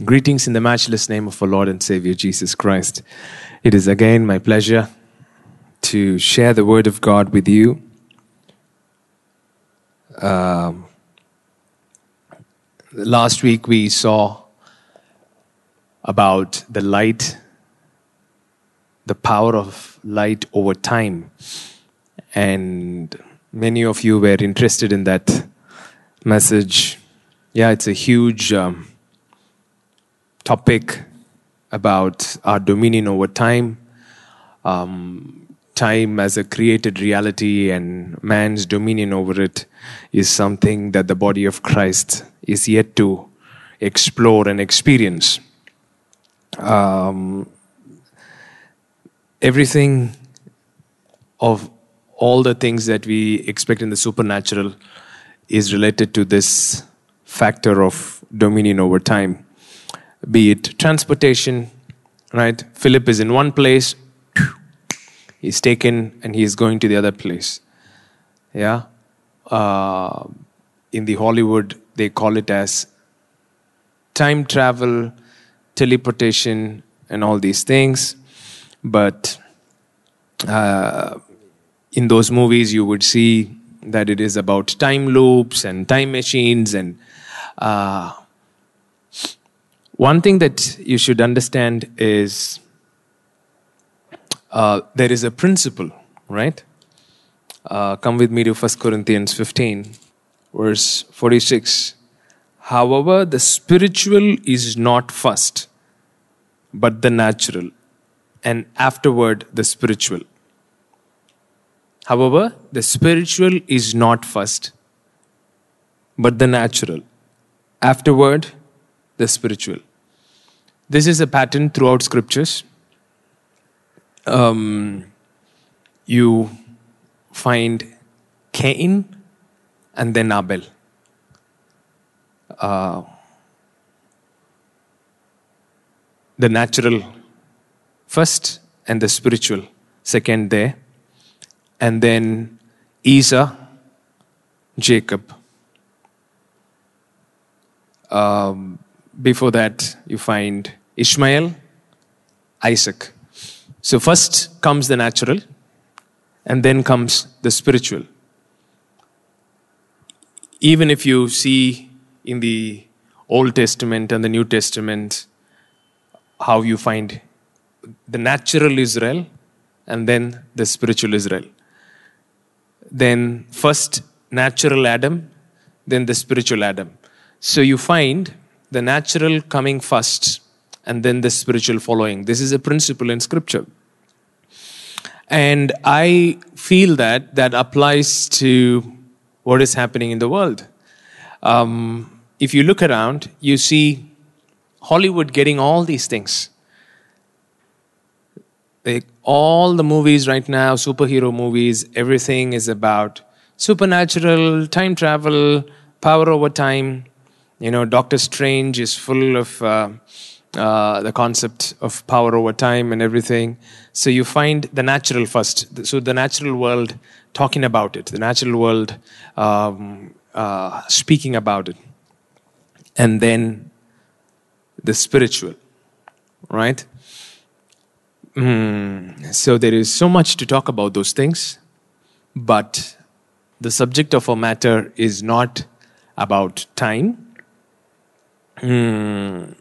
Greetings in the matchless name of our Lord and Savior Jesus Christ. It is again my pleasure to share the Word of God with you. Um, last week we saw about the light, the power of light over time. And many of you were interested in that message. Yeah, it's a huge. Um, topic about our dominion over time, um, time as a created reality, and man's dominion over it is something that the body of Christ is yet to explore and experience. Um, everything of all the things that we expect in the supernatural is related to this factor of dominion over time be it transportation, right? Philip is in one place, he's taken and he is going to the other place. Yeah? Uh, in the Hollywood, they call it as time travel, teleportation, and all these things. But uh, in those movies, you would see that it is about time loops and time machines and uh, one thing that you should understand is uh, there is a principle, right? Uh, come with me to 1 Corinthians 15, verse 46. However, the spiritual is not first, but the natural, and afterward the spiritual. However, the spiritual is not first, but the natural. Afterward, the spiritual. This is a pattern throughout scriptures. Um, you find Cain and then Abel. Uh, the natural first and the spiritual second there. And then Esau, Jacob. Um, before that, you find Ishmael, Isaac. So first comes the natural, and then comes the spiritual. Even if you see in the Old Testament and the New Testament how you find the natural Israel and then the spiritual Israel. Then first natural Adam, then the spiritual Adam. So you find the natural coming first and then the spiritual following. This is a principle in scripture. And I feel that that applies to what is happening in the world. Um, if you look around, you see Hollywood getting all these things. Like all the movies right now, superhero movies, everything is about supernatural, time travel, power over time. You know, Doctor Strange is full of uh, uh, the concept of power over time and everything. So you find the natural first. So the natural world talking about it, the natural world um, uh, speaking about it, and then the spiritual, right? Mm, so there is so much to talk about those things, but the subject of our matter is not about time. Mm,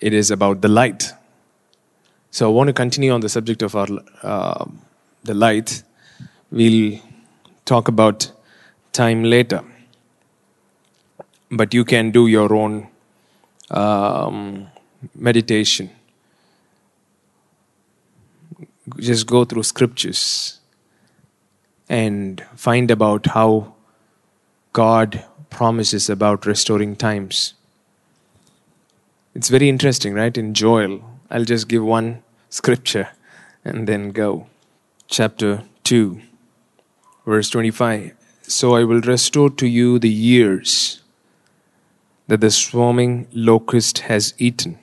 it is about the light. So I want to continue on the subject of our uh, the light. We'll talk about time later, but you can do your own um, meditation. Just go through scriptures and find about how God promises about restoring times. It's very interesting, right? In Joel, I'll just give one scripture and then go. Chapter 2, verse 25. So I will restore to you the years that the swarming locust has eaten,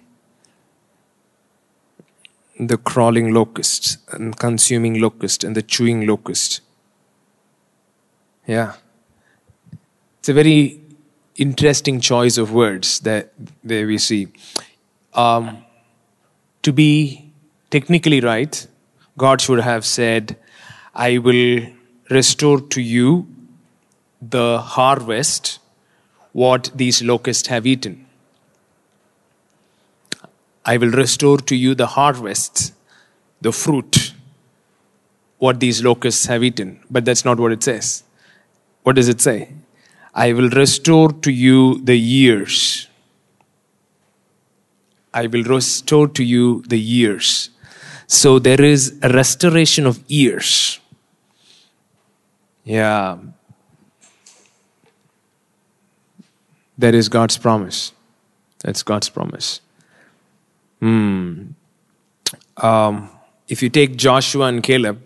the crawling locust, and consuming locust, and the chewing locust. Yeah. It's a very interesting choice of words that there we see. Um, to be technically right, God should have said, I will restore to you the harvest what these locusts have eaten. I will restore to you the harvest, the fruit, what these locusts have eaten. But that's not what it says. What does it say? I will restore to you the years. I will restore to you the years. So there is a restoration of years. Yeah. That is God's promise. That's God's promise. Hmm. Um, if you take Joshua and Caleb,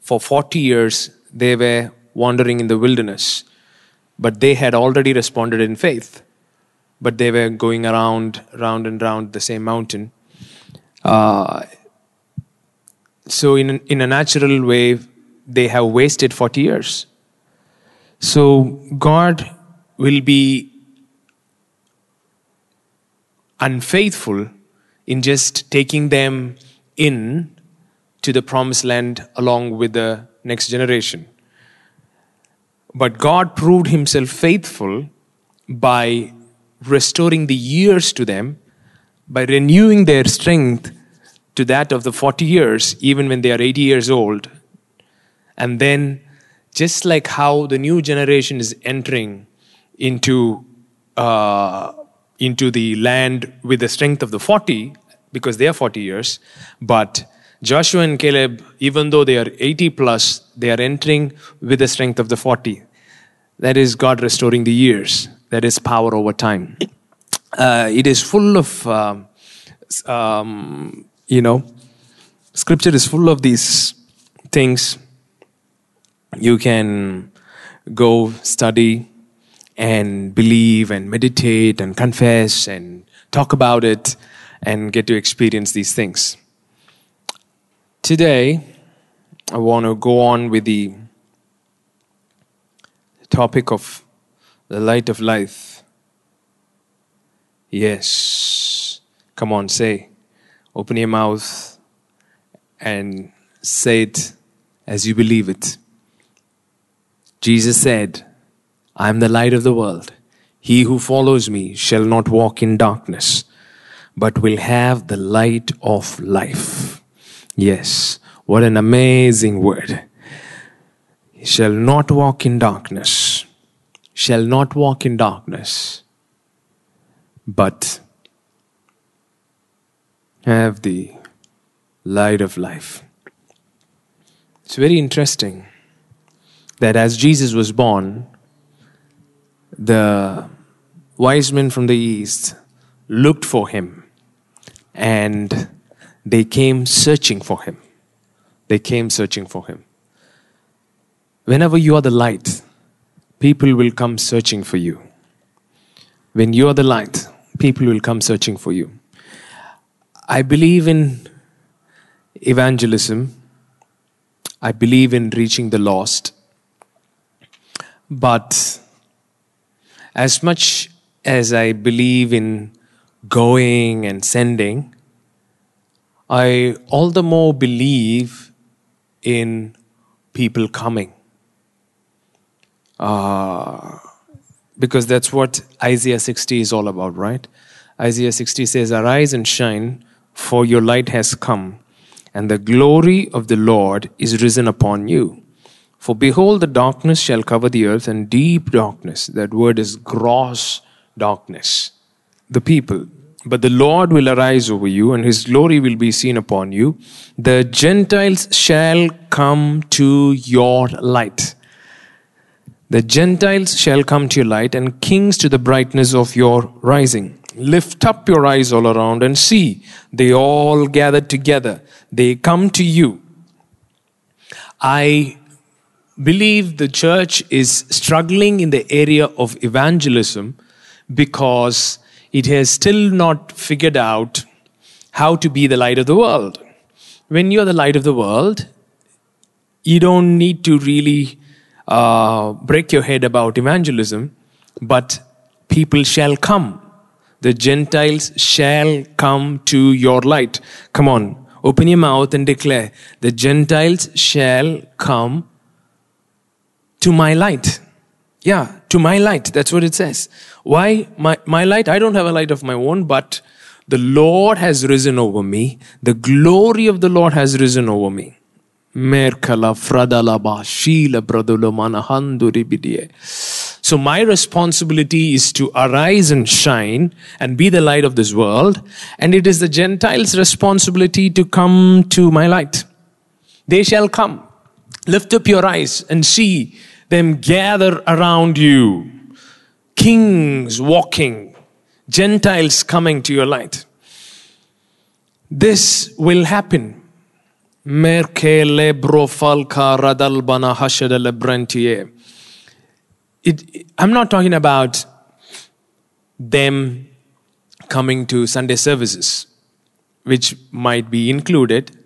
for 40 years they were wandering in the wilderness, but they had already responded in faith. But they were going around, round and round the same mountain. Uh, so, in, in a natural way, they have wasted 40 years. So, God will be unfaithful in just taking them in to the promised land along with the next generation. But God proved himself faithful by restoring the years to them, by renewing their strength to that of the 40 years, even when they are 80 years old. And then, just like how the new generation is entering into, uh, into the land with the strength of the 40, because they are 40 years, but Joshua and Caleb, even though they are 80 plus, they are entering with the strength of the 40. That is God restoring the years. That is power over time. Uh, it is full of, uh, um, you know, scripture is full of these things. You can go study and believe and meditate and confess and talk about it and get to experience these things. Today, I want to go on with the topic of the light of life. Yes. Come on, say. Open your mouth and say it as you believe it. Jesus said, I am the light of the world. He who follows me shall not walk in darkness, but will have the light of life. Yes, what an amazing word. He shall not walk in darkness, shall not walk in darkness, but have the light of life. It's very interesting that as Jesus was born, the wise men from the east looked for him and they came searching for him. They came searching for him. Whenever you are the light, people will come searching for you. When you are the light, people will come searching for you. I believe in evangelism. I believe in reaching the lost. But as much as I believe in going and sending, I all the more believe in people coming. Uh, because that's what Isaiah 60 is all about, right? Isaiah 60 says, Arise and shine, for your light has come, and the glory of the Lord is risen upon you. For behold, the darkness shall cover the earth, and deep darkness, that word is gross darkness, the people. But the Lord will arise over you, and his glory will be seen upon you. The Gentiles shall come to your light. The Gentiles shall come to your light, and kings to the brightness of your rising. Lift up your eyes all around and see. They all gathered together. They come to you. I believe the church is struggling in the area of evangelism because it has still not figured out how to be the light of the world. When you're the light of the world, you don't need to really uh, break your head about evangelism, but people shall come. The Gentiles shall come to your light. Come on, open your mouth and declare, The Gentiles shall come to my light. Yeah, to my light. That's what it says. Why my, my light? I don't have a light of my own, but the Lord has risen over me. The glory of the Lord has risen over me. So my responsibility is to arise and shine and be the light of this world. And it is the Gentiles' responsibility to come to my light. They shall come. Lift up your eyes and see them gather around you. Kings walking, Gentiles coming to your light. This will happen. It, I'm not talking about them coming to Sunday services, which might be included,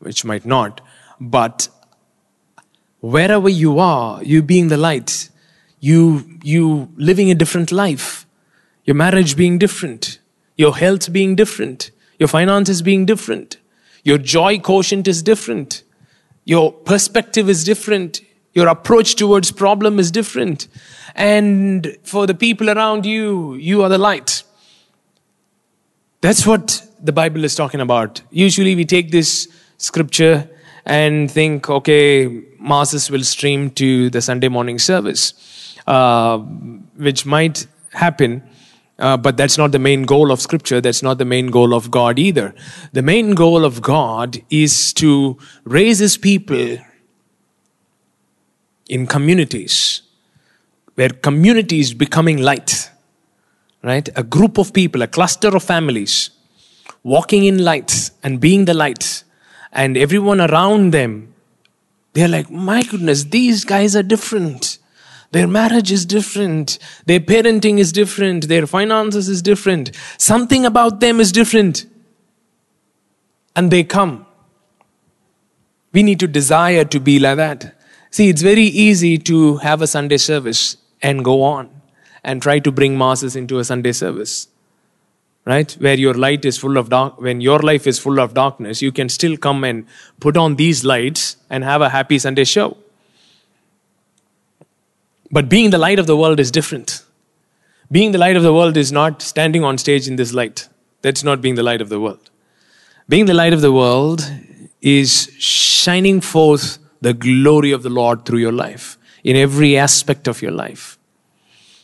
which might not, but wherever you are, you being the light, you, you living a different life, your marriage being different, your health being different, your finances being different, your joy quotient is different, your perspective is different, your approach towards problem is different. And for the people around you, you are the light. That's what the Bible is talking about. Usually we take this scripture and think, okay, masses will stream to the Sunday morning service, uh, which might happen. Uh, but that's not the main goal of Scripture. That's not the main goal of God either. The main goal of God is to raise His people in communities, where community is becoming light, right? A group of people, a cluster of families, walking in light and being the light, and everyone around them they're like, my goodness, these guys are different. Their marriage is different. Their parenting is different. Their finances is different. Something about them is different. And they come. We need to desire to be like that. See, it's very easy to have a Sunday service and go on and try to bring masses into a Sunday service right where your light is full of dark when your life is full of darkness you can still come and put on these lights and have a happy sunday show. But being the light of the world is different. Being the light of the world is not standing on stage in this light. That's not being the light of the world. Being the light of the world is shining forth the glory of the lord through your life in every aspect of your life.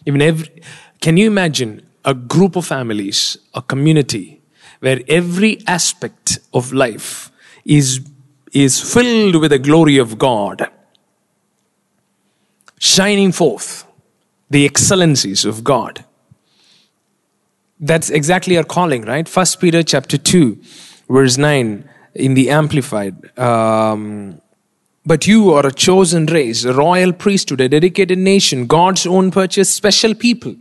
Even every can you imagine a group of families, a community, where every aspect of life is, is filled with the glory of God, shining forth the excellencies of God. That's exactly our calling, right? First Peter chapter 2, verse 9 in the Amplified. Um, but you are a chosen race, a royal priesthood, a dedicated nation, God's own purchase, special people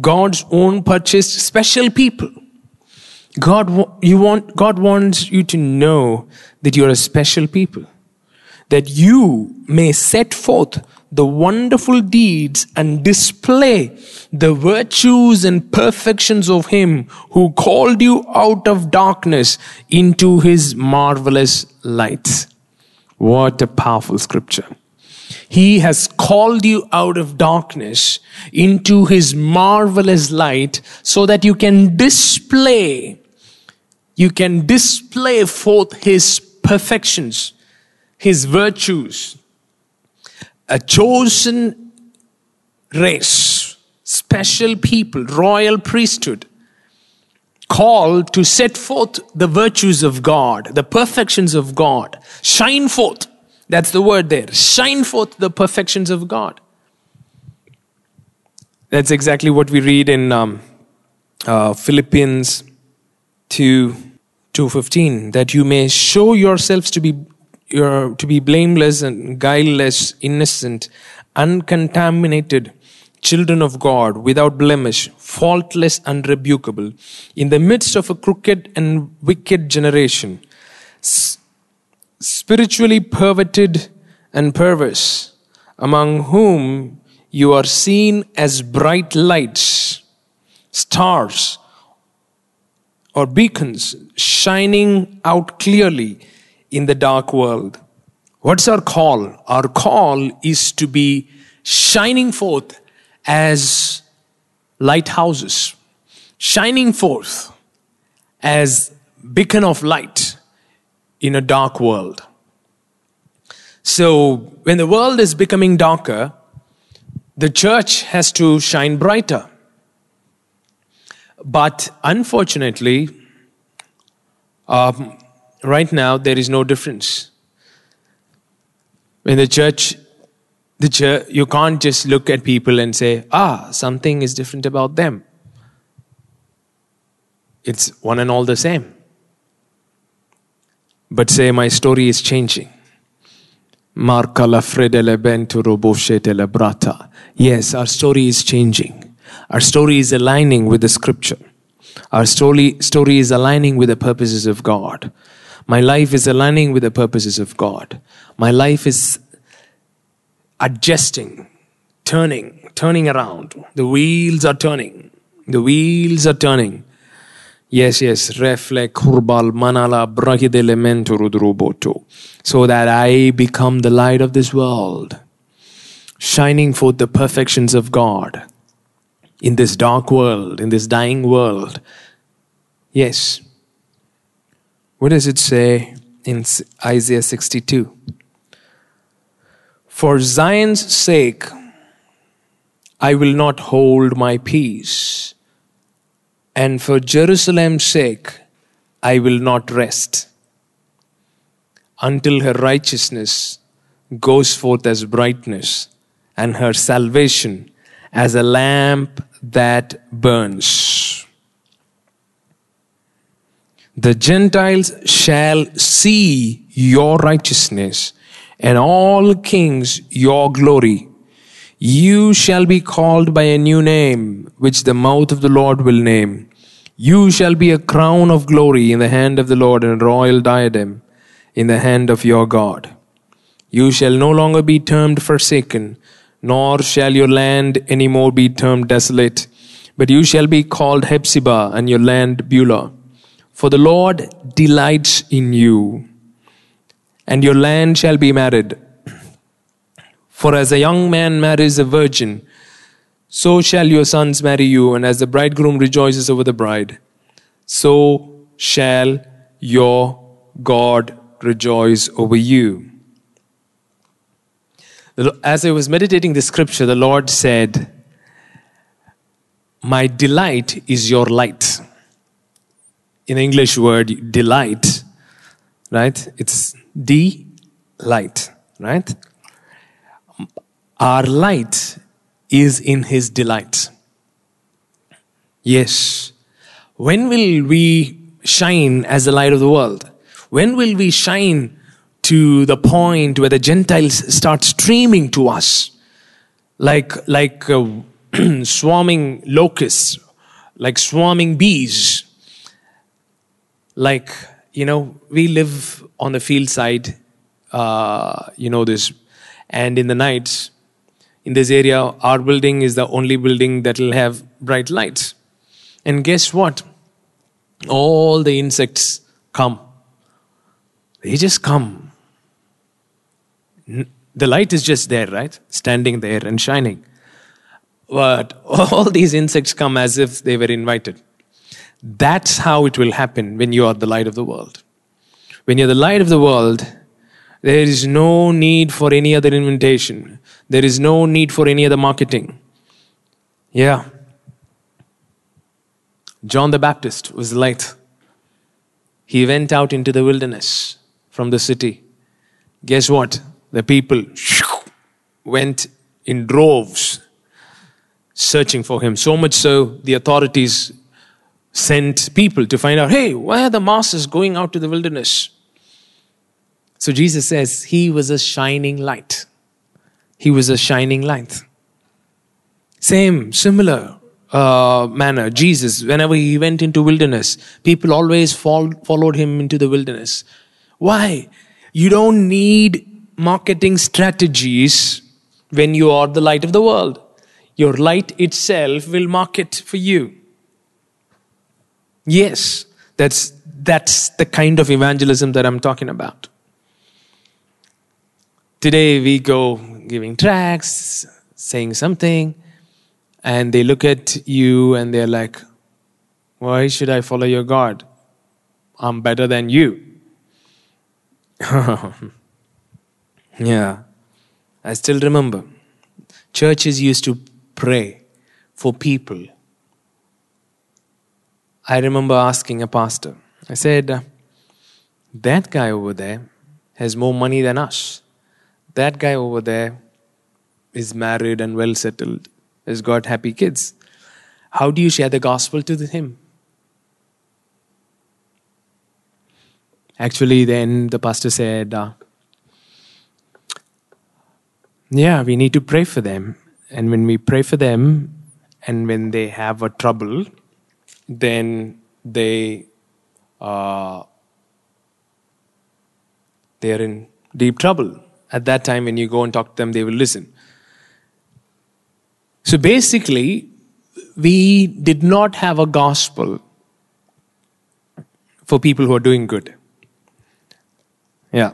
God's own purchased special people. God, you want, God wants you to know that you're a special people. That you may set forth the wonderful deeds and display the virtues and perfections of Him who called you out of darkness into His marvelous light. What a powerful scripture. He has called you out of darkness into His marvelous light so that you can display, you can display forth His perfections, His virtues. A chosen race, special people, royal priesthood, called to set forth the virtues of God, the perfections of God, shine forth that's the word there. Shine forth the perfections of God. That's exactly what we read in um, uh, Philippians 2 2.15 that you may show yourselves to be your, to be blameless and guileless, innocent, uncontaminated children of God, without blemish, faultless and rebukable, in the midst of a crooked and wicked generation, spiritually perverted and perverse, among whom you are seen as bright lights, stars, or beacons shining out clearly in the dark world. What's our call? Our call is to be shining forth as lighthouses, shining forth as beacon of light in a dark world. So, when the world is becoming darker, the church has to shine brighter. But unfortunately, um, right now there is no difference. When the church, the church, you can't just look at people and say, ah, something is different about them. It's one and all the same. But say, my story is changing. Yes, our story is changing. Our story is aligning with the scripture. Our story, story is aligning with the purposes of God. My life is aligning with the purposes of God. My life is adjusting, turning, turning around. The wheels are turning. The wheels are turning. Yes, yes, refle kurbal manala elemento rudruboto. So that I become the light of this world, shining forth the perfections of God in this dark world, in this dying world. Yes. What does it say in Isaiah 62? For Zion's sake, I will not hold my peace, and for Jerusalem's sake, I will not rest until her righteousness goes forth as brightness and her salvation as a lamp that burns. The Gentiles shall see your righteousness, and all kings your glory. You shall be called by a new name, which the mouth of the Lord will name. You shall be a crown of glory in the hand of the Lord, and a royal diadem in the hand of your God. You shall no longer be termed forsaken, nor shall your land any more be termed desolate, but you shall be called Hephzibah, and your land Beulah. For the Lord delights in you, and your land shall be married. For as a young man marries a virgin, so shall your sons marry you, and as the bridegroom rejoices over the bride, so shall your God rejoice over you. As I was meditating the scripture, the Lord said, My delight is your light. In English word, delight, right? It's D light, right? Our light is in His delight. Yes. When will we shine as the light of the world? When will we shine to the point where the Gentiles start streaming to us like, like uh, swarming locusts, like swarming bees. Like, you know, we live on the field side, uh, you know, this, and in the nights, in this area, our building is the only building that will have bright lights. And guess what? All the insects come. They just come the light is just there, right? Standing there and shining. But all these insects come as if they were invited. That's how it will happen when you are the light of the world. When you're the light of the world, there is no need for any other invitation. There is no need for any other marketing. Yeah. John the Baptist was light. He went out into the wilderness from the city. Guess what? the people went in droves searching for him. So much so, the authorities sent people to find out hey, why are the masses going out to the wilderness? So Jesus says he was a shining light. He was a shining light. Same, similar uh, manner, Jesus, whenever he went into wilderness, people always fall, followed him into the wilderness. Why? You don't need marketing strategies when you are the light of the world. Your light itself will market for you. Yes, that's, that's the kind of evangelism that I'm talking about. Today we go giving tracks, saying something, and they look at you and they're like, Why should I follow your God? I'm better than you. yeah. I still remember churches used to pray for people. I remember asking a pastor, I said, That guy over there has more money than us. That guy over there is married and well settled, has got happy kids. How do you share the gospel to him? Actually, then the pastor said, uh, Yeah, we need to pray for them. And when we pray for them, and when they have a trouble, then they uh, they're in deep trouble. At that time, when you go and talk to them, they will listen. So basically, we did not have a gospel for people who are doing good. Yeah.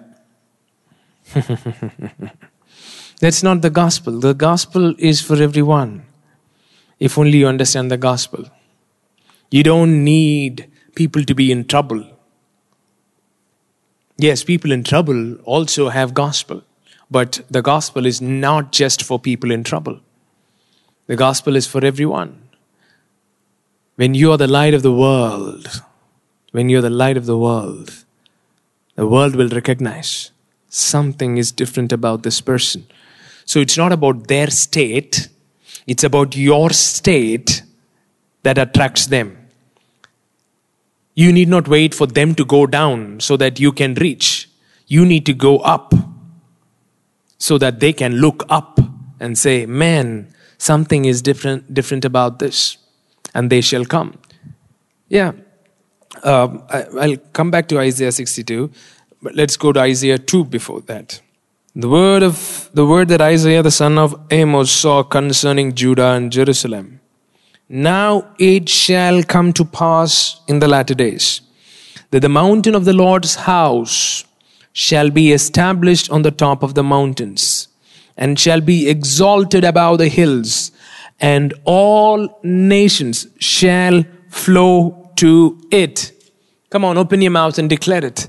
That's not the gospel. The gospel is for everyone. If only you understand the gospel. You don't need people to be in trouble. Yes, people in trouble also have gospel, but the gospel is not just for people in trouble. The gospel is for everyone. When you are the light of the world, when you're the light of the world, the world will recognize something is different about this person. So it's not about their state, it's about your state that attracts them. You need not wait for them to go down so that you can reach. You need to go up so that they can look up and say, Man, something is different, different about this. And they shall come. Yeah. Uh, I, will come back to Isaiah 62, but let's go to Isaiah 2 before that. The word of the word that Isaiah the son of Amos saw concerning Judah and Jerusalem. Now it shall come to pass in the latter days that the mountain of the Lord's house shall be established on the top of the mountains and shall be exalted above the hills, and all nations shall flow to it. Come on, open your mouth and declare it.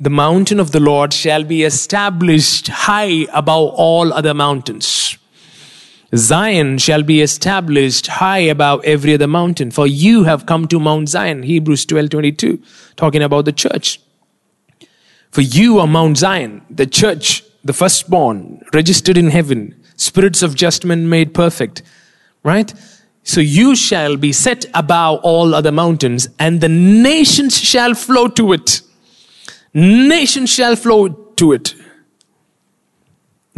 The mountain of the Lord shall be established high above all other mountains. Zion shall be established high above every other mountain. For you have come to Mount Zion, Hebrews 12 22, talking about the church. For you are Mount Zion, the church, the firstborn, registered in heaven, spirits of just men made perfect. Right? So you shall be set above all other mountains, and the nations shall flow to it. Nations shall flow to it.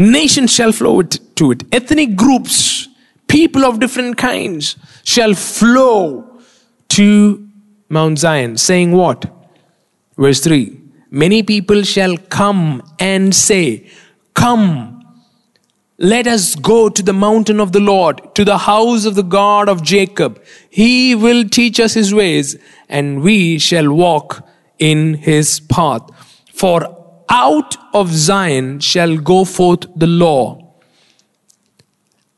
Nations shall flow to it. Ethnic groups, people of different kinds shall flow to Mount Zion, saying what? Verse 3 Many people shall come and say, Come, let us go to the mountain of the Lord, to the house of the God of Jacob. He will teach us his ways, and we shall walk in his path. For out of Zion shall go forth the law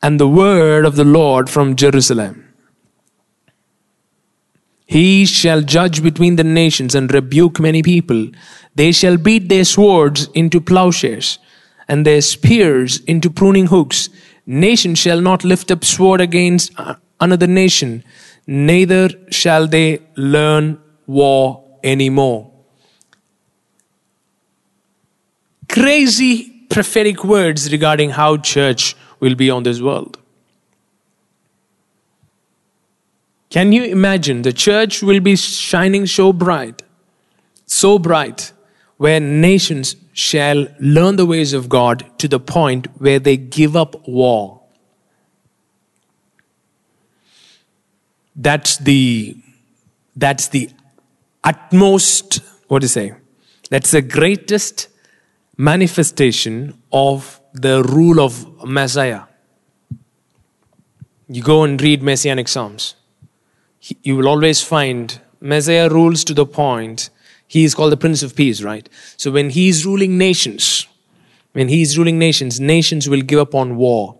and the word of the Lord from Jerusalem. He shall judge between the nations and rebuke many people. They shall beat their swords into plowshares and their spears into pruning hooks. Nation shall not lift up sword against uh, another nation, neither shall they learn war anymore. Crazy prophetic words regarding how church will be on this world. Can you imagine the church will be shining so bright, so bright, where nations shall learn the ways of God to the point where they give up war? That's the that's the utmost what do you say? That's the greatest manifestation of the rule of Messiah. You go and read Messianic Psalms. You will always find Messiah rules to the point. He is called the Prince of Peace, right? So when he is ruling nations, when he is ruling nations, nations will give up on war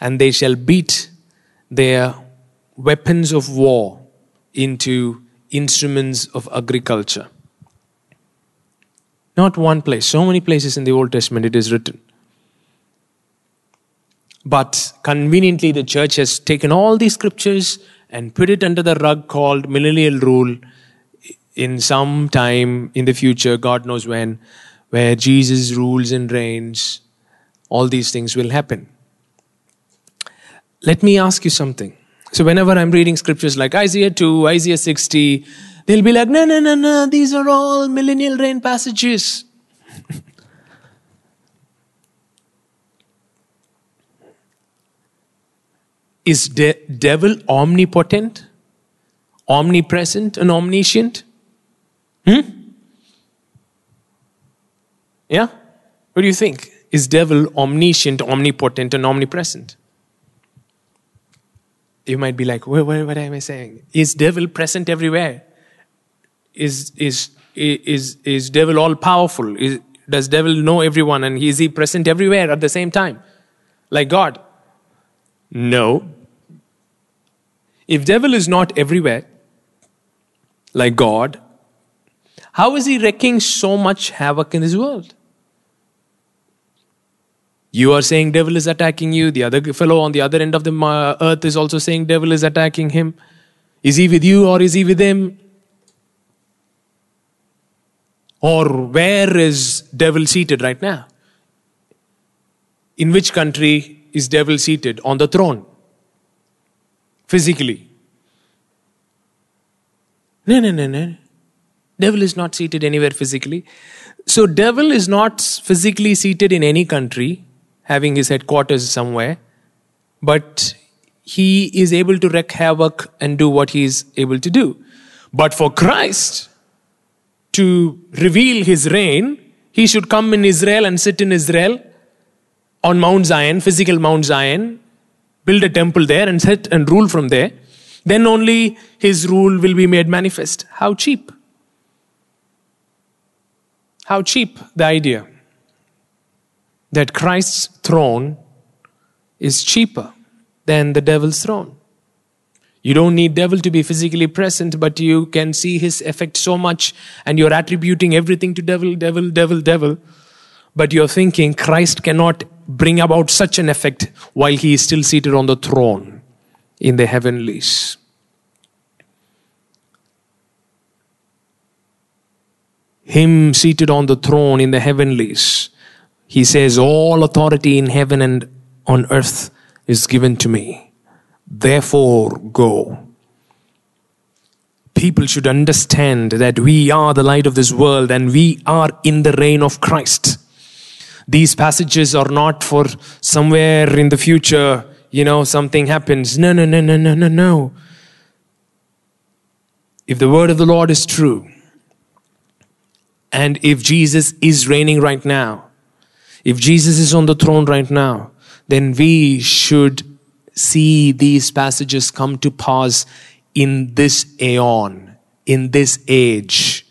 and they shall beat their weapons of war into instruments of agriculture. Not one place, so many places in the Old Testament it is written. But conveniently, the church has taken all these scriptures and put it under the rug called millennial rule in some time in the future, God knows when, where Jesus rules and reigns. All these things will happen. Let me ask you something. So, whenever I'm reading scriptures like Isaiah 2, Isaiah 60, they'll be like, no, no, no, no, these are all millennial reign passages. Is de- devil omnipotent, omnipresent, and omniscient? Hmm? Yeah? What do you think? Is devil omniscient, omnipotent, and omnipresent? You might be like, what, what, what am I saying? Is devil present everywhere? Is is is is devil all powerful? Is, does devil know everyone and is he present everywhere at the same time? Like God? No. If devil is not everywhere, like God, how is he wreaking so much havoc in this world? You are saying devil is attacking you. The other fellow on the other end of the uh, earth is also saying devil is attacking him. Is he with you or is he with him? Or where is devil seated right now? In which country is devil seated on the throne? Physically. No, no, no, no. Devil is not seated anywhere physically. So devil is not physically seated in any country, having his headquarters somewhere, but he is able to wreak havoc and do what he is able to do. But for Christ to reveal his reign, he should come in Israel and sit in Israel on Mount Zion, physical Mount Zion, build a temple there and sit and rule from there. Then only his rule will be made manifest. How cheap! How cheap the idea that Christ's throne is cheaper than the devil's throne. You don't need devil to be physically present, but you can see his effect so much and you're attributing everything to devil, devil, devil, devil. But you're thinking Christ cannot bring about such an effect while he is still seated on the throne in the heavenlies. Him seated on the throne in the heavenlies. He says, All authority in heaven and on earth is given to me. Therefore, go. People should understand that we are the light of this world and we are in the reign of Christ. These passages are not for somewhere in the future, you know, something happens. No, no, no, no, no, no, no. If the word of the Lord is true, and if Jesus is reigning right now, if Jesus is on the throne right now, then we should see these passages come to pass in this aeon, in this age.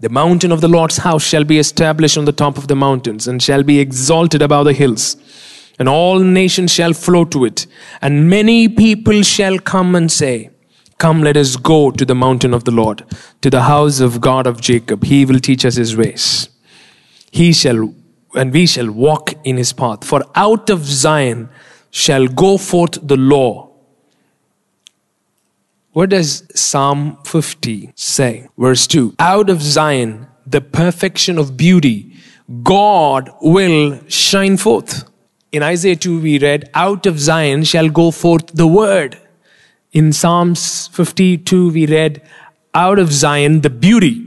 The mountain of the Lord's house shall be established on the top of the mountains and shall be exalted above the hills. And all nations shall flow to it. And many people shall come and say, Come, let us go to the mountain of the Lord, to the house of God of Jacob. He will teach us his ways. He shall, and we shall walk in his path. For out of Zion shall go forth the law. What does Psalm 50 say? Verse 2 Out of Zion, the perfection of beauty, God will shine forth. In Isaiah 2, we read, Out of Zion shall go forth the word. In Psalms 52, we read, Out of Zion, the beauty,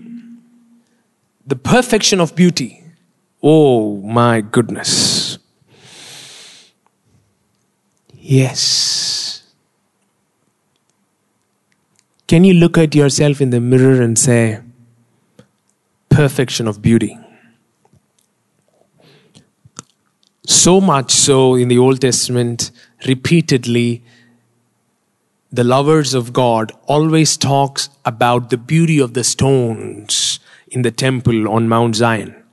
the perfection of beauty. Oh my goodness. Yes. Can you look at yourself in the mirror and say, perfection of beauty. So much so in the Old Testament, repeatedly, the lovers of God always talks about the beauty of the stones in the temple on Mount Zion.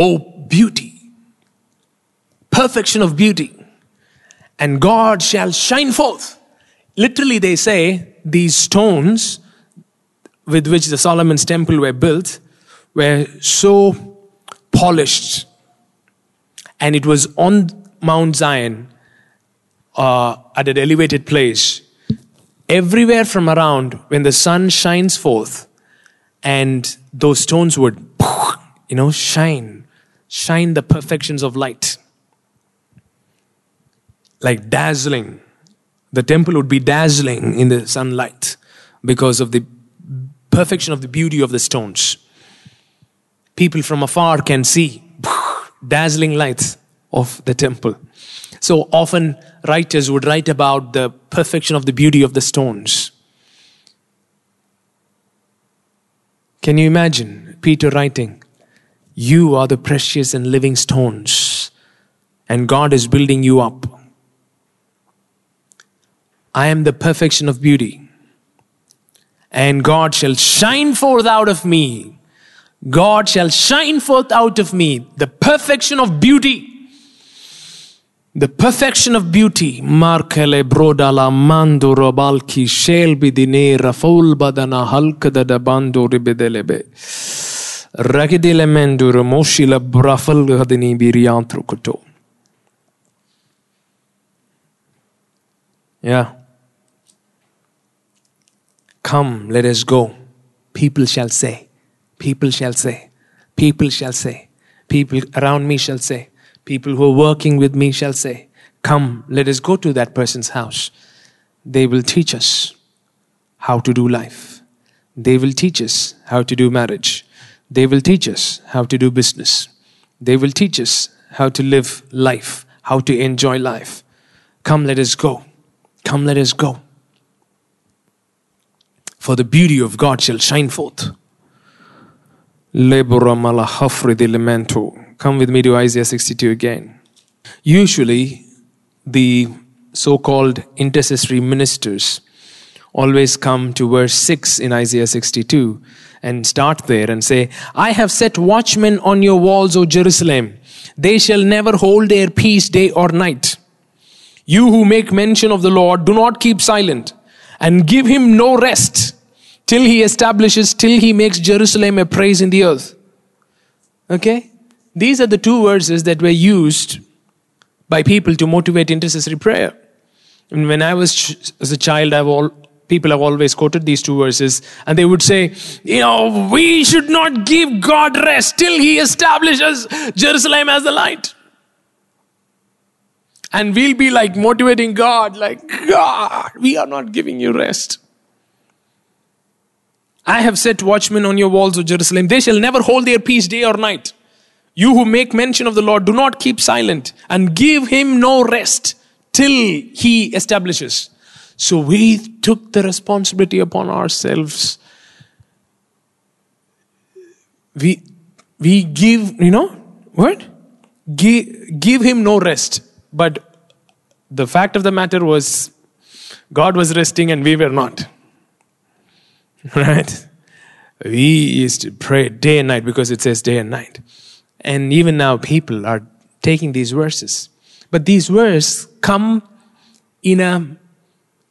Oh, beauty, perfection of beauty, and God shall shine forth. Literally, they say these stones with which the Solomon's temple were built were so polished, and it was on Mount Zion uh, at an elevated place. Everywhere from around, when the sun shines forth, and those stones would, you know, shine, shine the perfections of light. Like dazzling. The temple would be dazzling in the sunlight because of the perfection of the beauty of the stones. People from afar can see dazzling lights of the temple. So often, writers would write about the perfection of the beauty of the stones. Can you imagine Peter writing, You are the precious and living stones, and God is building you up. I am the perfection of beauty, and God shall shine forth out of me. God shall shine forth out of me the perfection of beauty the perfection of beauty. Markele brodala mando robalki shel bidine rafol badana halkada da ribedelebe. Ragidile mendo remoshila brafal gadini biriantro koto. Yeah. Come, let us go. People shall say, people shall say, people shall say, people around me shall say, People who are working with me shall say, Come, let us go to that person's house. They will teach us how to do life. They will teach us how to do marriage. They will teach us how to do business. They will teach us how to live life, how to enjoy life. Come, let us go. Come, let us go. For the beauty of God shall shine forth. Come with me to Isaiah 62 again. Usually, the so called intercessory ministers always come to verse 6 in Isaiah 62 and start there and say, I have set watchmen on your walls, O Jerusalem. They shall never hold their peace day or night. You who make mention of the Lord, do not keep silent and give him no rest till he establishes, till he makes Jerusalem a praise in the earth. Okay? These are the two verses that were used by people to motivate intercessory prayer. And when I was ch- as a child, I've all people have always quoted these two verses, and they would say, you know, we should not give God rest till He establishes Jerusalem as the light. And we'll be like motivating God, like, God, we are not giving you rest. I have set watchmen on your walls of Jerusalem. They shall never hold their peace day or night. You who make mention of the Lord, do not keep silent and give him no rest till he establishes. So we took the responsibility upon ourselves. We, we give, you know, what? Give, give him no rest. But the fact of the matter was, God was resting and we were not. Right? We used to pray day and night because it says day and night. And even now, people are taking these verses. But these verses come in a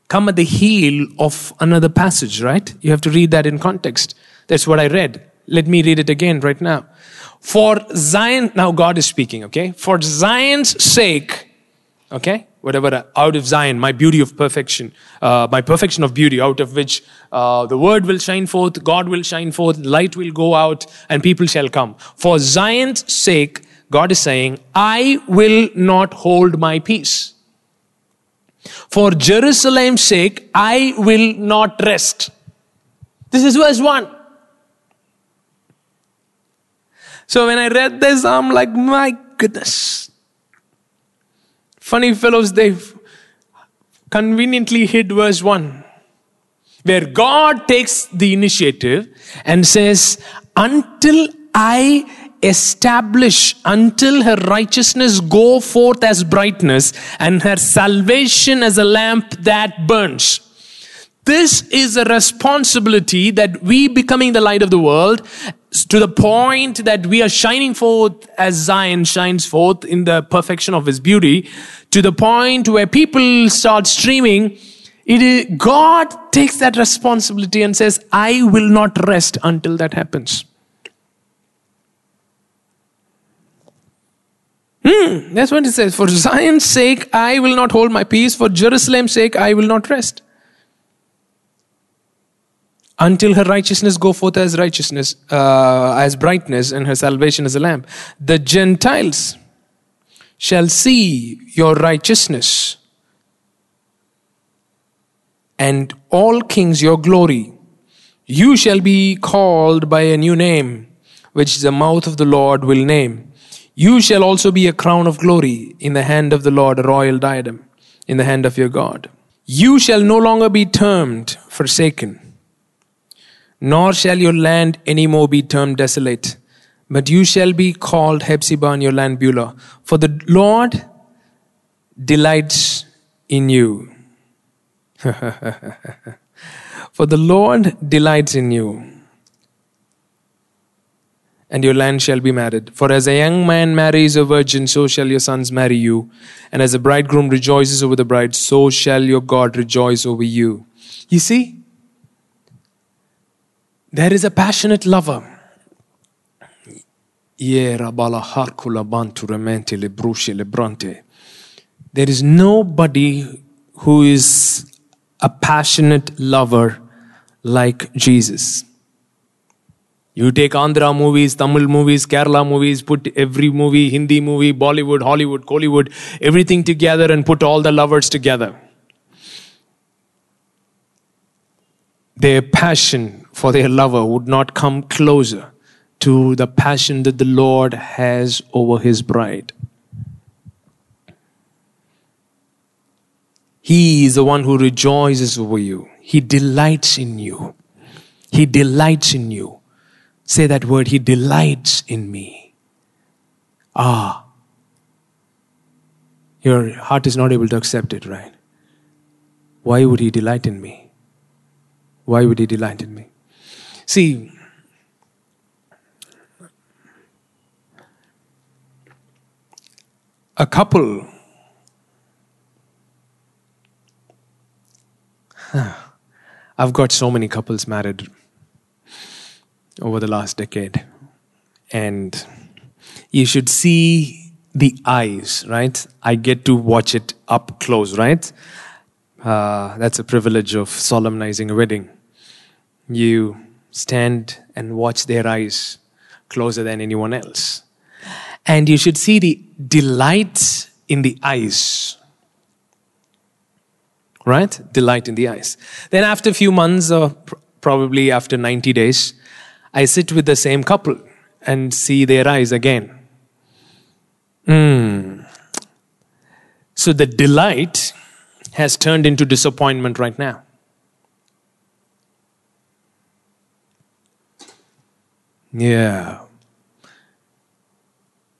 come at the heel of another passage, right? You have to read that in context. That's what I read. Let me read it again right now. For Zion, now God is speaking, okay? For Zion's sake, okay? Whatever, out of Zion, my beauty of perfection, uh, my perfection of beauty, out of which uh, the word will shine forth, God will shine forth, light will go out, and people shall come. For Zion's sake, God is saying, I will not hold my peace. For Jerusalem's sake, I will not rest. This is verse 1. So when I read this, I'm like, my goodness. Funny fellows, they've conveniently hid verse 1. where God takes the initiative and says, Until I establish, until her righteousness go forth as brightness and her salvation as a lamp that burns. This is a responsibility that we becoming the light of the world to the point that we are shining forth as Zion shines forth in the perfection of his beauty to the point where people start streaming it is, God takes that responsibility and says, I will not rest until that happens. Hmm, that's what it says. For Zion's sake, I will not hold my peace. For Jerusalem's sake, I will not rest. Until her righteousness go forth as righteousness, uh, as brightness, and her salvation as a lamp. The Gentiles shall see your righteousness and all kings your glory. You shall be called by a new name, which the mouth of the Lord will name. You shall also be a crown of glory in the hand of the Lord, a royal diadem in the hand of your God. You shall no longer be termed forsaken, nor shall your land any more be termed desolate, but you shall be called Hephzibah and your land Beulah, for the Lord delights in you. For the Lord delights in you, and your land shall be married. For as a young man marries a virgin, so shall your sons marry you. And as a bridegroom rejoices over the bride, so shall your God rejoice over you. You see, there is a passionate lover. There is nobody who is a passionate lover like Jesus. You take Andhra movies, Tamil movies, Kerala movies, put every movie, Hindi movie, Bollywood, Hollywood, Kollywood, everything together and put all the lovers together. Their passion for their lover would not come closer to the passion that the Lord has over his bride. He is the one who rejoices over you. He delights in you. He delights in you. Say that word, He delights in me. Ah. Your heart is not able to accept it, right? Why would He delight in me? Why would He delight in me? See, a couple I've got so many couples married over the last decade. And you should see the eyes, right? I get to watch it up close, right? Uh, that's a privilege of solemnizing a wedding. You stand and watch their eyes closer than anyone else. And you should see the delight in the eyes right? Delight in the eyes. Then, after a few months, or pr- probably after 90 days, I sit with the same couple and see their eyes again. Mm. So, the delight has turned into disappointment right now. Yeah.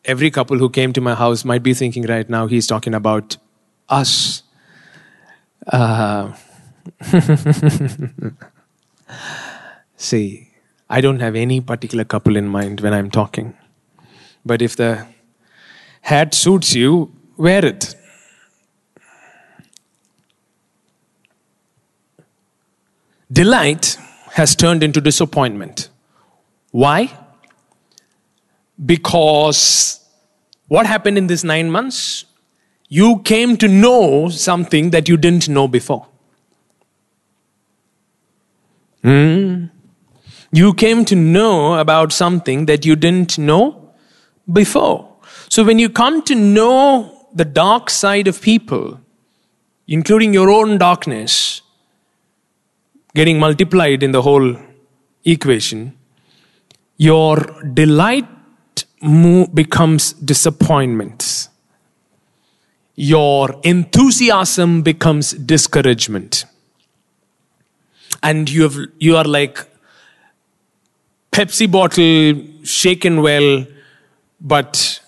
Every couple who came to my house might be thinking right now, he's talking about us uh, see, I don't have any particular couple in mind when I'm talking. But if the hat suits you, wear it. Delight has turned into disappointment. Why? Because what happened in these nine months? you came to know something that you didn't know before. Mm. You came to know about something that you didn't know before. So when you come to know the dark side of people, including your own darkness, getting multiplied in the whole equation, your delight becomes disappointment your enthusiasm becomes discouragement. and you have you are like Pepsi bottle shaken well, but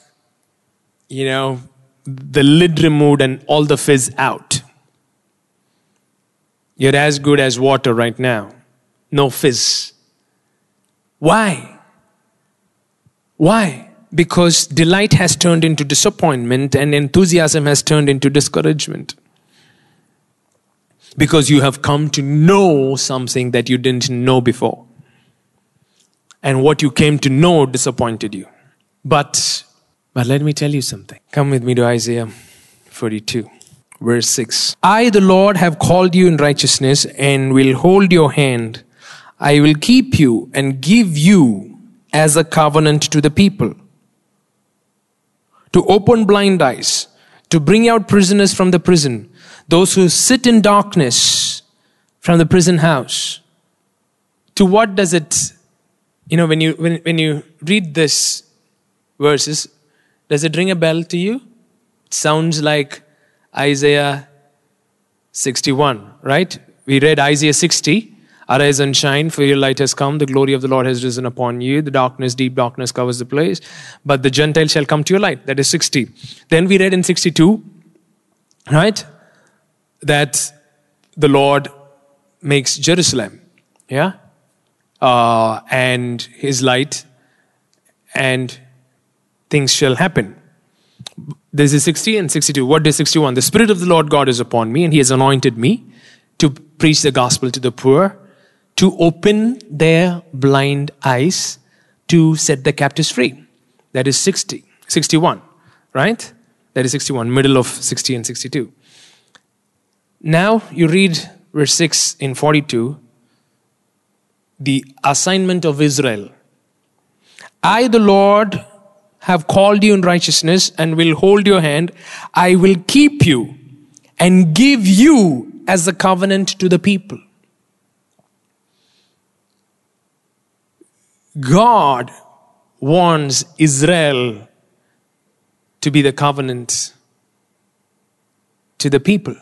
you know the lid removed and all the fizz out. You're as good as water right now. No fizz. Why? Why? Because delight has turned into disappointment and enthusiasm has turned into discouragement. Because you have come to know something that you didn't know before. And what you came to know disappointed you. But, but let me tell you something. Come with me to Isaiah 42, verse 6. I, the Lord, have called you in righteousness and will hold your hand. I will keep you and give you as a covenant to the people to open blind eyes, to bring out prisoners from the prison, those who sit in darkness from the prison house. To what does it, you know, when you, when, when you read this verses, does it ring a bell to you? It sounds like Isaiah 61, right? We read Isaiah 60 Arise and shine, for your light has come. The glory of the Lord has risen upon you. The darkness, deep darkness covers the place. But the Gentiles shall come to your light. That is 60. Then we read in 62, right? That the Lord makes Jerusalem, yeah? Uh, and his light, and things shall happen. This is 60 and 62. What is 61? The Spirit of the Lord God is upon me, and he has anointed me to preach the gospel to the poor to open their blind eyes to set the captives free. That is 60, 61, right? That is 61, middle of 60 and 62. Now you read verse 6 in 42, the assignment of Israel. I, the Lord, have called you in righteousness and will hold your hand. I will keep you and give you as a covenant to the people. God wants Israel to be the covenant to the people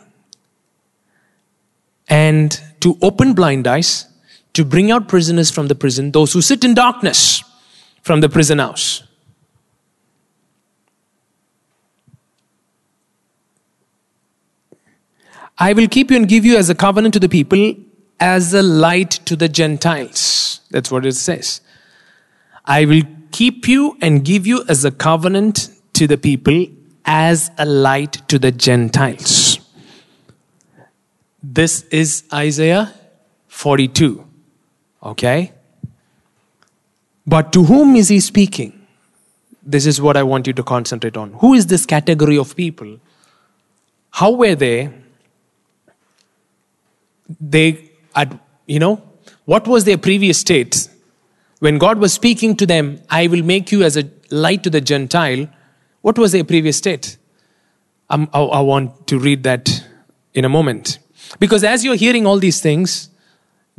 and to open blind eyes, to bring out prisoners from the prison, those who sit in darkness from the prison house. I will keep you and give you as a covenant to the people, as a light to the Gentiles. That's what it says. I will keep you and give you as a covenant to the people, as a light to the Gentiles. This is Isaiah 42. Okay? But to whom is he speaking? This is what I want you to concentrate on. Who is this category of people? How were they? They, you know, what was their previous state? When God was speaking to them, I will make you as a light to the Gentile, what was their previous state? Um, I, I want to read that in a moment. Because as you're hearing all these things,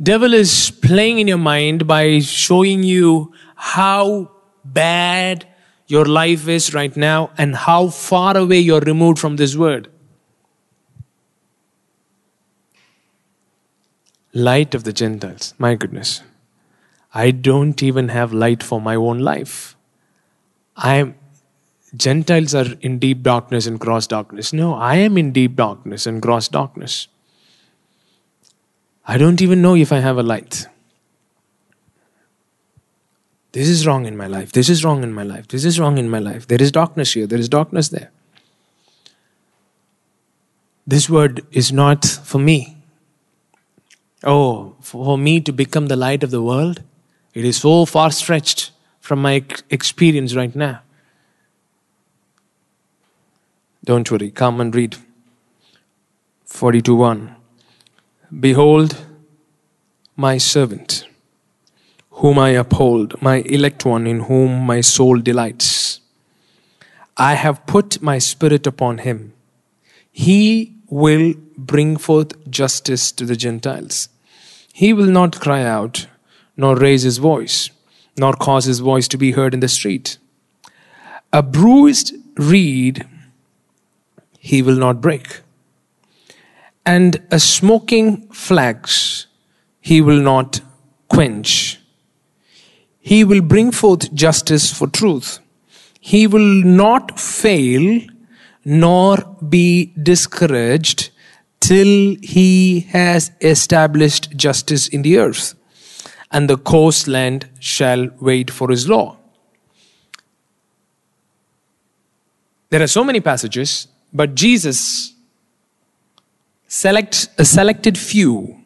devil is playing in your mind by showing you how bad your life is right now and how far away you're removed from this word. Light of the Gentiles. My goodness. I don't even have light for my own life. I am Gentiles are in deep darkness and gross darkness. No, I am in deep darkness and gross darkness. I don't even know if I have a light. This is wrong in my life. This is wrong in my life. This is wrong in my life. There is darkness here. There is darkness there. This word is not for me. Oh, for me to become the light of the world? It is so far stretched from my experience right now. Don't worry, come and read. 42 1. Behold, my servant, whom I uphold, my elect one, in whom my soul delights. I have put my spirit upon him. He will bring forth justice to the Gentiles. He will not cry out nor raise his voice, nor cause his voice to be heard in the street. A bruised reed he will not break, and a smoking flax he will not quench. He will bring forth justice for truth. He will not fail nor be discouraged till he has established justice in the earth, and the coastland shall wait for his law. There are so many passages, but Jesus selects a selected few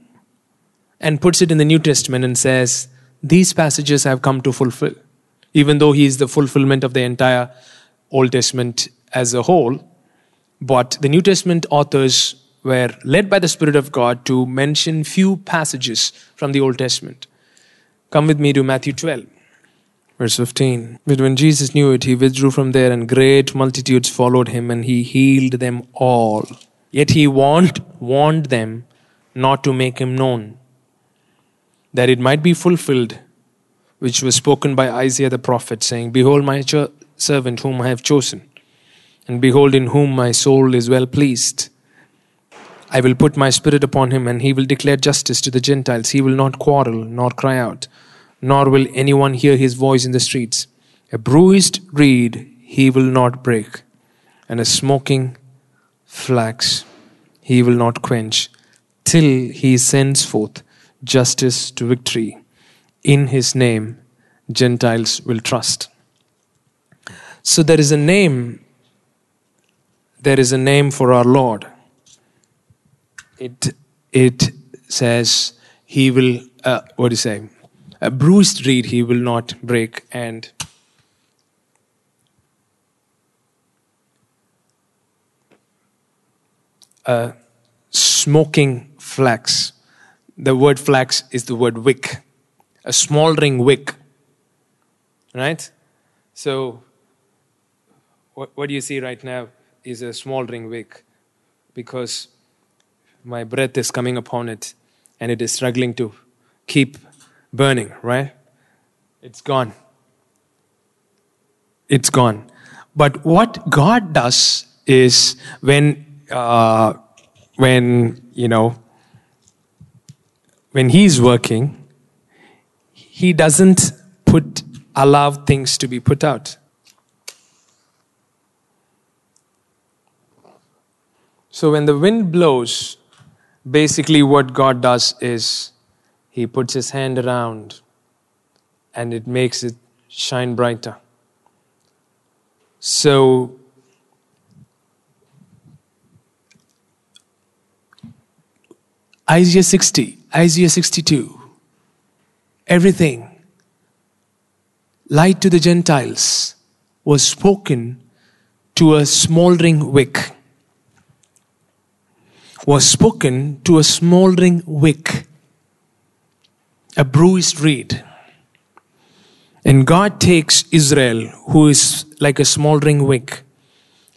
and puts it in the New Testament and says, These passages have come to fulfill. Even though he is the fulfillment of the entire Old Testament as a whole, but the New Testament authors were led by the Spirit of God to mention few passages from the Old Testament. Come with me to Matthew 12, verse 15. But when Jesus knew it, he withdrew from there, and great multitudes followed him, and he healed them all. Yet he warned, warned them not to make him known, that it might be fulfilled, which was spoken by Isaiah the prophet, saying, Behold, my servant whom I have chosen, and behold, in whom my soul is well pleased. I will put my spirit upon him, and he will declare justice to the Gentiles. He will not quarrel, nor cry out, nor will anyone hear his voice in the streets. A bruised reed he will not break, and a smoking flax he will not quench, till he sends forth justice to victory. In his name, Gentiles will trust. So there is a name, there is a name for our Lord it it says he will uh, what do you say a bruised reed he will not break and a smoking flax the word flax is the word wick a smoldering wick right so what, what do you see right now is a smoldering wick because my breath is coming upon it and it is struggling to keep burning, right? It's gone. It's gone. But what God does is when, uh, when, you know, when He's working, He doesn't put, allow things to be put out. So when the wind blows, basically what God does is he puts his hand around and it makes it shine brighter. So Isaiah 60, Isaiah 62, everything, light to the Gentiles, was spoken to a smoldering wick. Was spoken to a smoldering wick, a bruised reed. And God takes Israel, who is like a smoldering wick,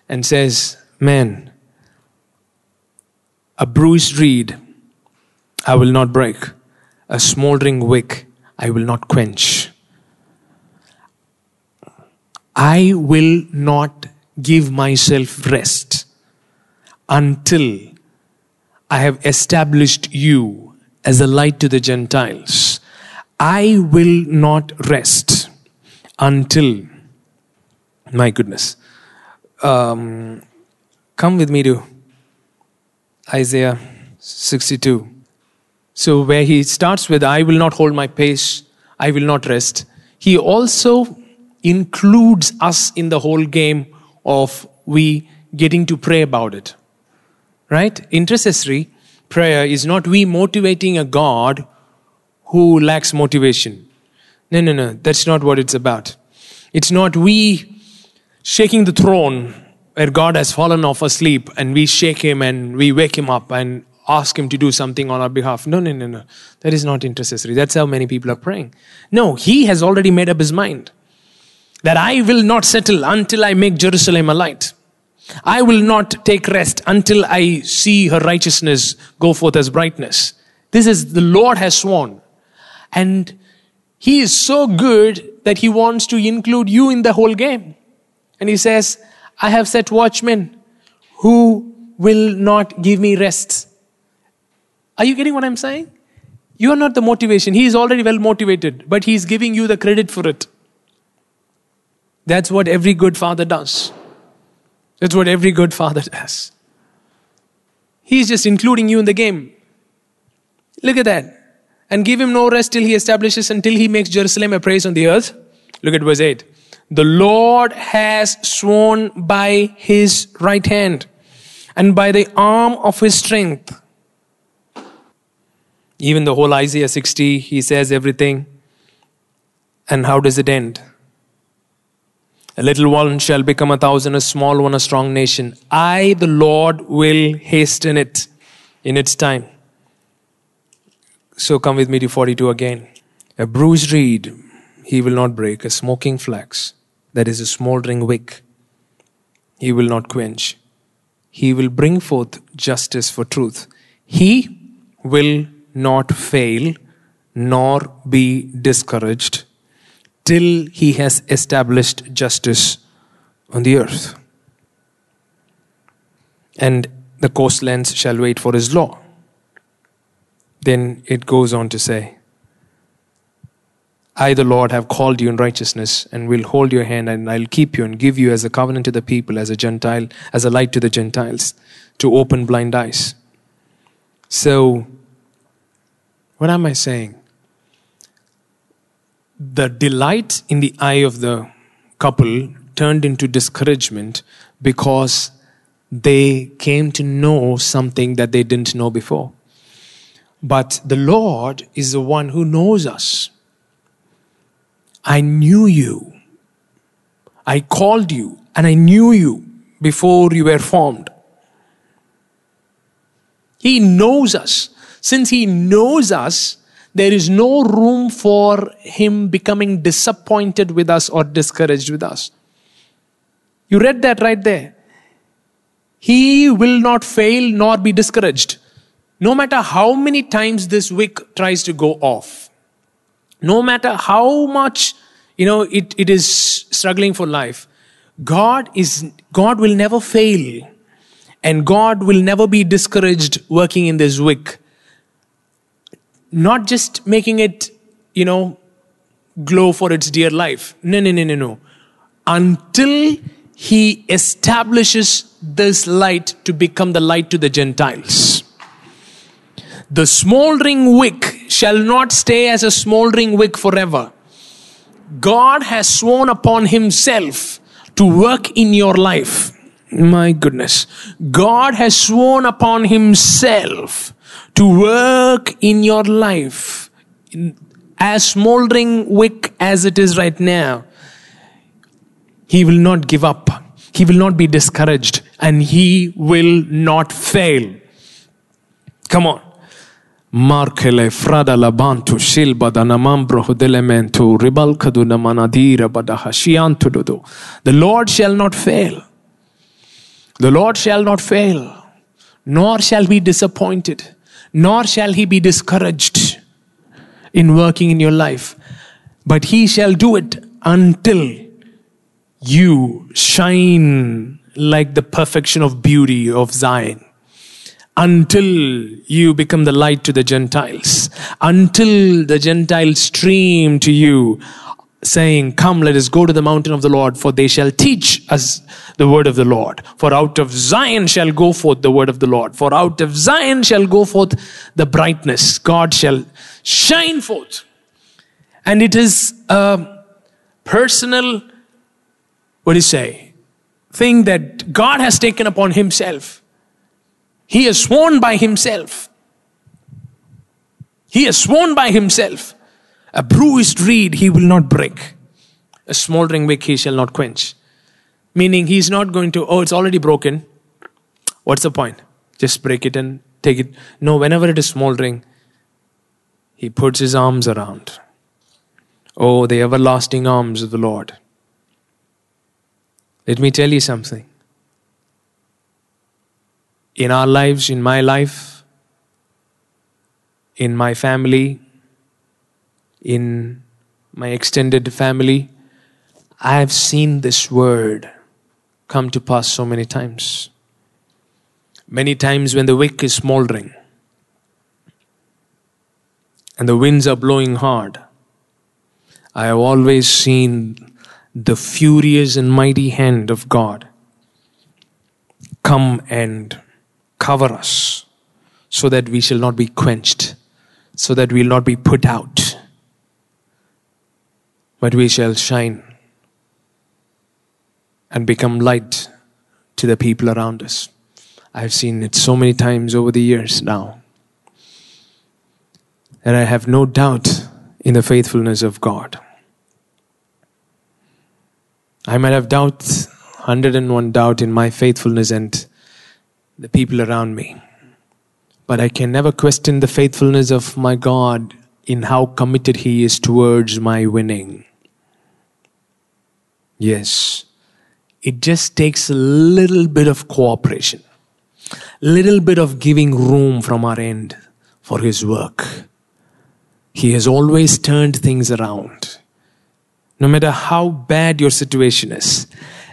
and says, Man, a bruised reed I will not break, a smoldering wick I will not quench. I will not give myself rest until I have established you as a light to the Gentiles. I will not rest until, my goodness. Um, come with me to Isaiah 62. So, where he starts with, I will not hold my pace, I will not rest, he also includes us in the whole game of we getting to pray about it. Right? Intercessory prayer is not we motivating a God who lacks motivation. No, no, no. That's not what it's about. It's not we shaking the throne where God has fallen off asleep and we shake him and we wake him up and ask him to do something on our behalf. No, no, no, no. That is not intercessory. That's how many people are praying. No, he has already made up his mind that I will not settle until I make Jerusalem a light. I will not take rest until I see her righteousness go forth as brightness. This is the Lord has sworn. And He is so good that He wants to include you in the whole game. And He says, I have set watchmen who will not give me rest. Are you getting what I'm saying? You are not the motivation. He is already well motivated, but He is giving you the credit for it. That's what every good father does. That's what every good father does. He's just including you in the game. Look at that. And give him no rest till he establishes, until he makes Jerusalem a praise on the earth. Look at verse 8. The Lord has sworn by his right hand and by the arm of his strength. Even the whole Isaiah 60, he says everything. And how does it end? A little one shall become a thousand, a small one a strong nation. I, the Lord, will hasten it in its time. So come with me to 42 again. A bruised reed he will not break, a smoking flax, that is a smoldering wick, he will not quench. He will bring forth justice for truth. He will not fail nor be discouraged till he has established justice on the earth. And the coastlands shall wait for his law. Then it goes on to say, I, the Lord, have called you in righteousness and will hold your hand and I'll keep you and give you as a covenant to the people, as a Gentile, as a light to the Gentiles, to open blind eyes. So, what am I saying? the delight in the eye of the couple turned into discouragement because they came to know something that they didn't know before. But the Lord is the one who knows us. I knew you. I called you and I knew you before you were formed. He knows us. Since He knows us, there is no room for him becoming disappointed with us or discouraged with us. You read that right there. He will not fail nor be discouraged. No matter how many times this wick tries to go off, no matter how much you know it, it is struggling for life, God is God will never fail. And God will never be discouraged working in this wick not just making it, you know, glow for its dear life. No, no, no, no, no. Until he establishes this light to become the light to the Gentiles. The smoldering wick shall not stay as a smoldering wick forever. God has sworn upon himself to work in your life. My goodness. God has sworn upon himself to work in your life as smoldering wick as it is right now. He will not give up. He will not be discouraged and he will not fail. Come on. Markele frada labantu shilbada namambro delementu ribalkadu namanadira badahashiantu dodo. The Lord shall not fail. The Lord shall not fail, nor shall be disappointed nor shall he be discouraged in working in your life, but he shall do it until you shine like the perfection of beauty of Zion. Until you become the light to the Gentiles, until the Gentiles stream to you saying, Come, let us go to the mountain of the Lord, for they shall teach us the word of the Lord. For out of Zion shall go forth the word of the Lord. For out of Zion shall go forth the brightness. God shall shine forth. And it is a personal, what do you say, thing that God has taken upon Himself. He has sworn by Himself. He has sworn by Himself a bruised reed he will not break. A smoldering wick he shall not quench. Meaning he's not going to, oh, it's already broken. What's the point? Just break it and take it. No, whenever it is smoldering, he puts his arms around. Oh, the everlasting arms of the Lord. Let me tell you something. In our lives, in my life, in my family, in my extended family, I have seen this word come to pass so many times. Many times when the wick is smoldering, and the winds are blowing hard, I have always seen the furious and mighty hand of God come and cover us so that we shall not be quenched, so that we will not be put out, but we shall shine and become light to the people around us. I've seen it so many times over the years now. And I have no doubt in the faithfulness of God. I might have doubts, 101 doubt in my faithfulness and the people around me. But I can never question the faithfulness of my God in how committed He is towards my winning. Yes, it just takes a little bit of cooperation, little bit of giving room from our end for His work. He has always turned things around no matter how bad your situation is,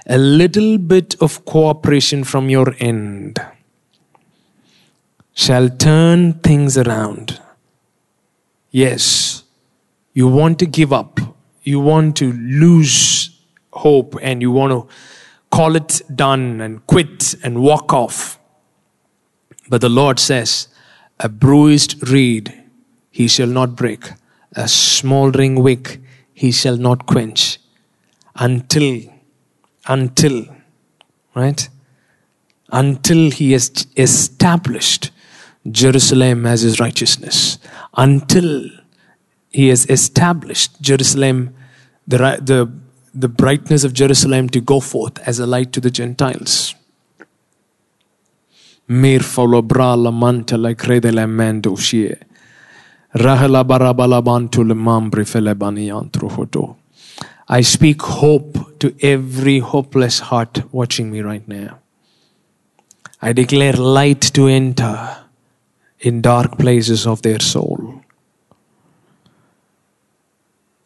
a little bit of cooperation from your end shall turn things around. Yes, you want to give up, you want to lose hope, and you want to call it done and quit and walk off. But the Lord says, A bruised reed he shall not break, a smoldering wick he shall not quench until, until, right? Until he has established Jerusalem as his righteousness. Until he has established Jerusalem, the, the, the brightness of Jerusalem to go forth as a light to the Gentiles. Mir follow bra la. I speak hope to every hopeless heart watching me right now. I declare light to enter in dark places of their soul.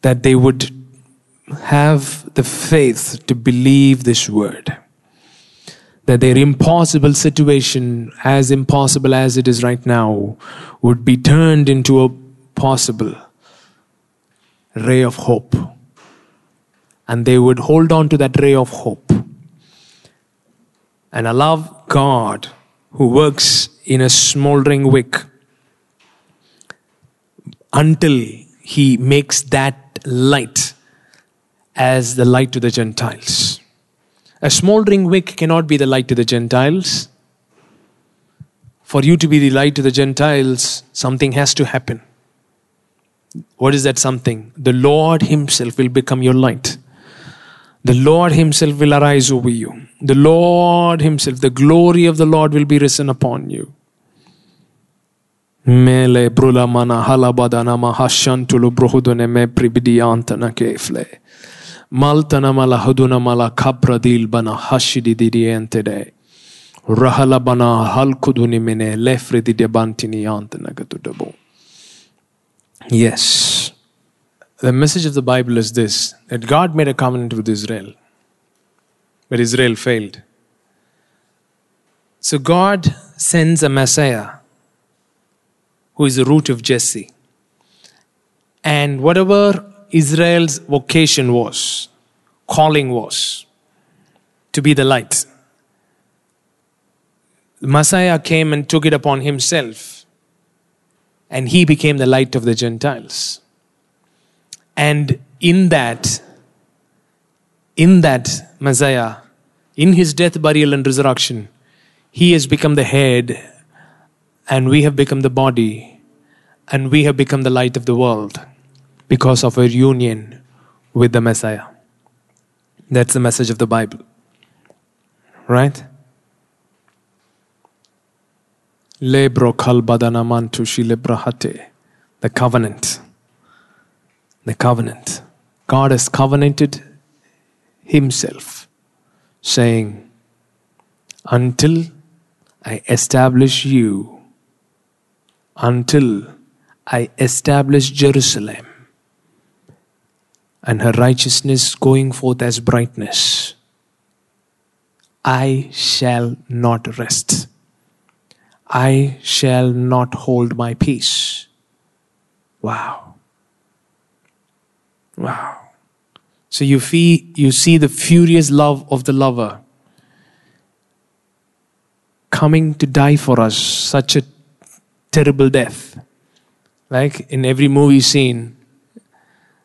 That they would have the faith to believe this word. That their impossible situation, as impossible as it is right now, would be turned into a possible ray of hope. And they would hold on to that ray of hope and allow God, who works in a smoldering wick, until He makes that light as the light to the Gentiles. A smoldering wick cannot be the light to the Gentiles. For you to be the light to the Gentiles, something has to happen. What is that something? The Lord Himself will become your light. The Lord Himself will arise over you. The Lord Himself, the glory of the Lord will be risen upon you. Mele brula mana halabadana mahashantulu bruhudune me pribidiantana kefle. Maltana mala huduna mala kabradil bana hashidi didiente de. Rahala bana halkuduni mene lefridi debantini. Yes. The message of the Bible is this that God made a covenant with Israel, but Israel failed. So God sends a Messiah who is the root of Jesse. And whatever Israel's vocation was, calling was, to be the light, the Messiah came and took it upon himself and he became the light of the Gentiles. And in that, in that Messiah, in his death, burial, and resurrection, he has become the head, and we have become the body, and we have become the light of the world because of our union with the Messiah. That's the message of the Bible. Right? Lebro kalbadanamantu shilebrahate. The covenant. The covenant. God has covenanted Himself, saying, Until I establish you, until I establish Jerusalem and her righteousness going forth as brightness, I shall not rest I shall not hold my peace Wow. Wow. So you, feel, you see the furious love of the lover coming to die for us, such a terrible death. Like in every movie scene,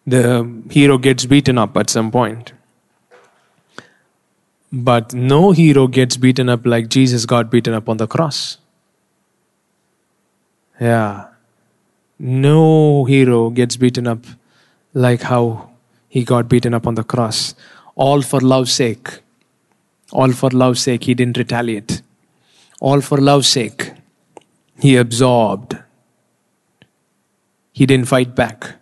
the hero gets beaten up at some point. But no hero gets beaten up like Jesus got beaten up on the cross. Yeah. No hero gets beaten up like how he got beaten up on the cross. All for love's sake. All for love's sake, he didn't retaliate. All for love's sake, he absorbed. He didn't fight back.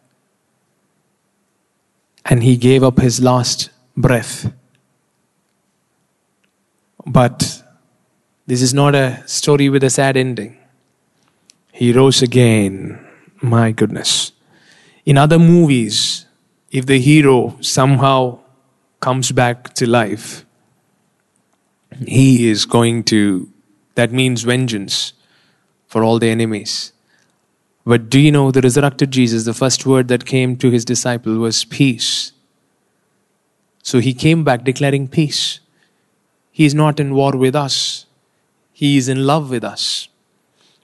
And he gave up his last breath. But this is not a story with a sad ending. He rose again. My goodness. In other movies, if the hero somehow comes back to life, he is going to, that means vengeance for all the enemies. But do you know the resurrected Jesus, the first word that came to his disciple was peace. So he came back declaring peace. He is not in war with us, he is in love with us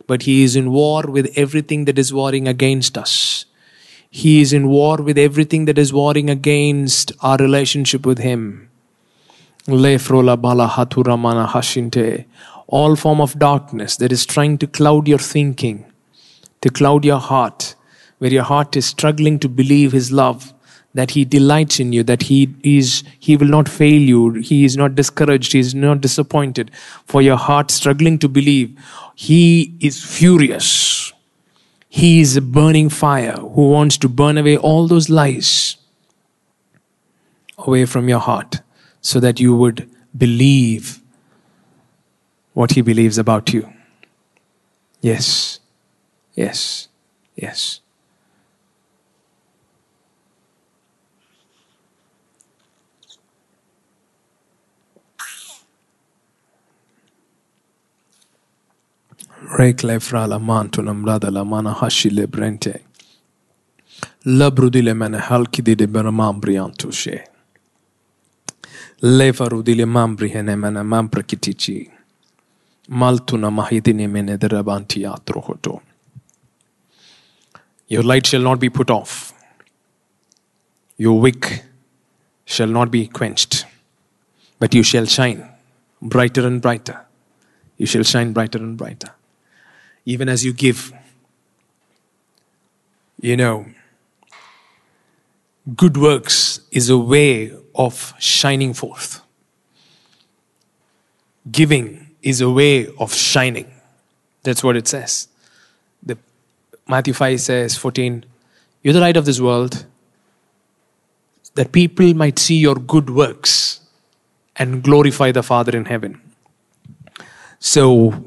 but he is in war with everything that is warring against us. He is in war with everything that is warring against our relationship with him. All form of darkness that is trying to cloud your thinking, to cloud your heart, where your heart is struggling to believe his love, that he delights in you, that he is, he will not fail you, he is not discouraged, he is not disappointed. For your heart struggling to believe, he is furious. He is a burning fire who wants to burn away all those lies away from your heart so that you would believe what he believes about you. Yes, yes, yes. Reklefra la mantunam rada la mana hashi lebrente. Labrudile mene halkidi de beramam briantushe. Levarudile mambri hene mene mampra kitici. Maltuna mahidine mene derabanti atrohoto. Your light shall not be put off. Your wick shall not be quenched, but you shall shine brighter and brighter. You shall shine brighter and brighter even as you give. You know, good works is a way of shining forth. Giving is a way of shining. That's what it says. The, Matthew 5 says, 14, You're the light of this world, that people might see your good works and glorify the Father in heaven. So,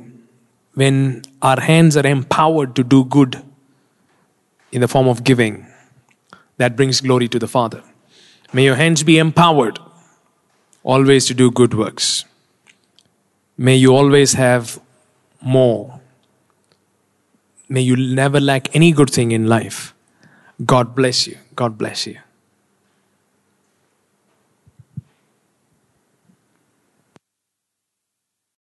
when our hands are empowered to do good in the form of giving, that brings glory to the Father. May your hands be empowered always to do good works. May you always have more. May you never lack any good thing in life. God bless you. God bless you.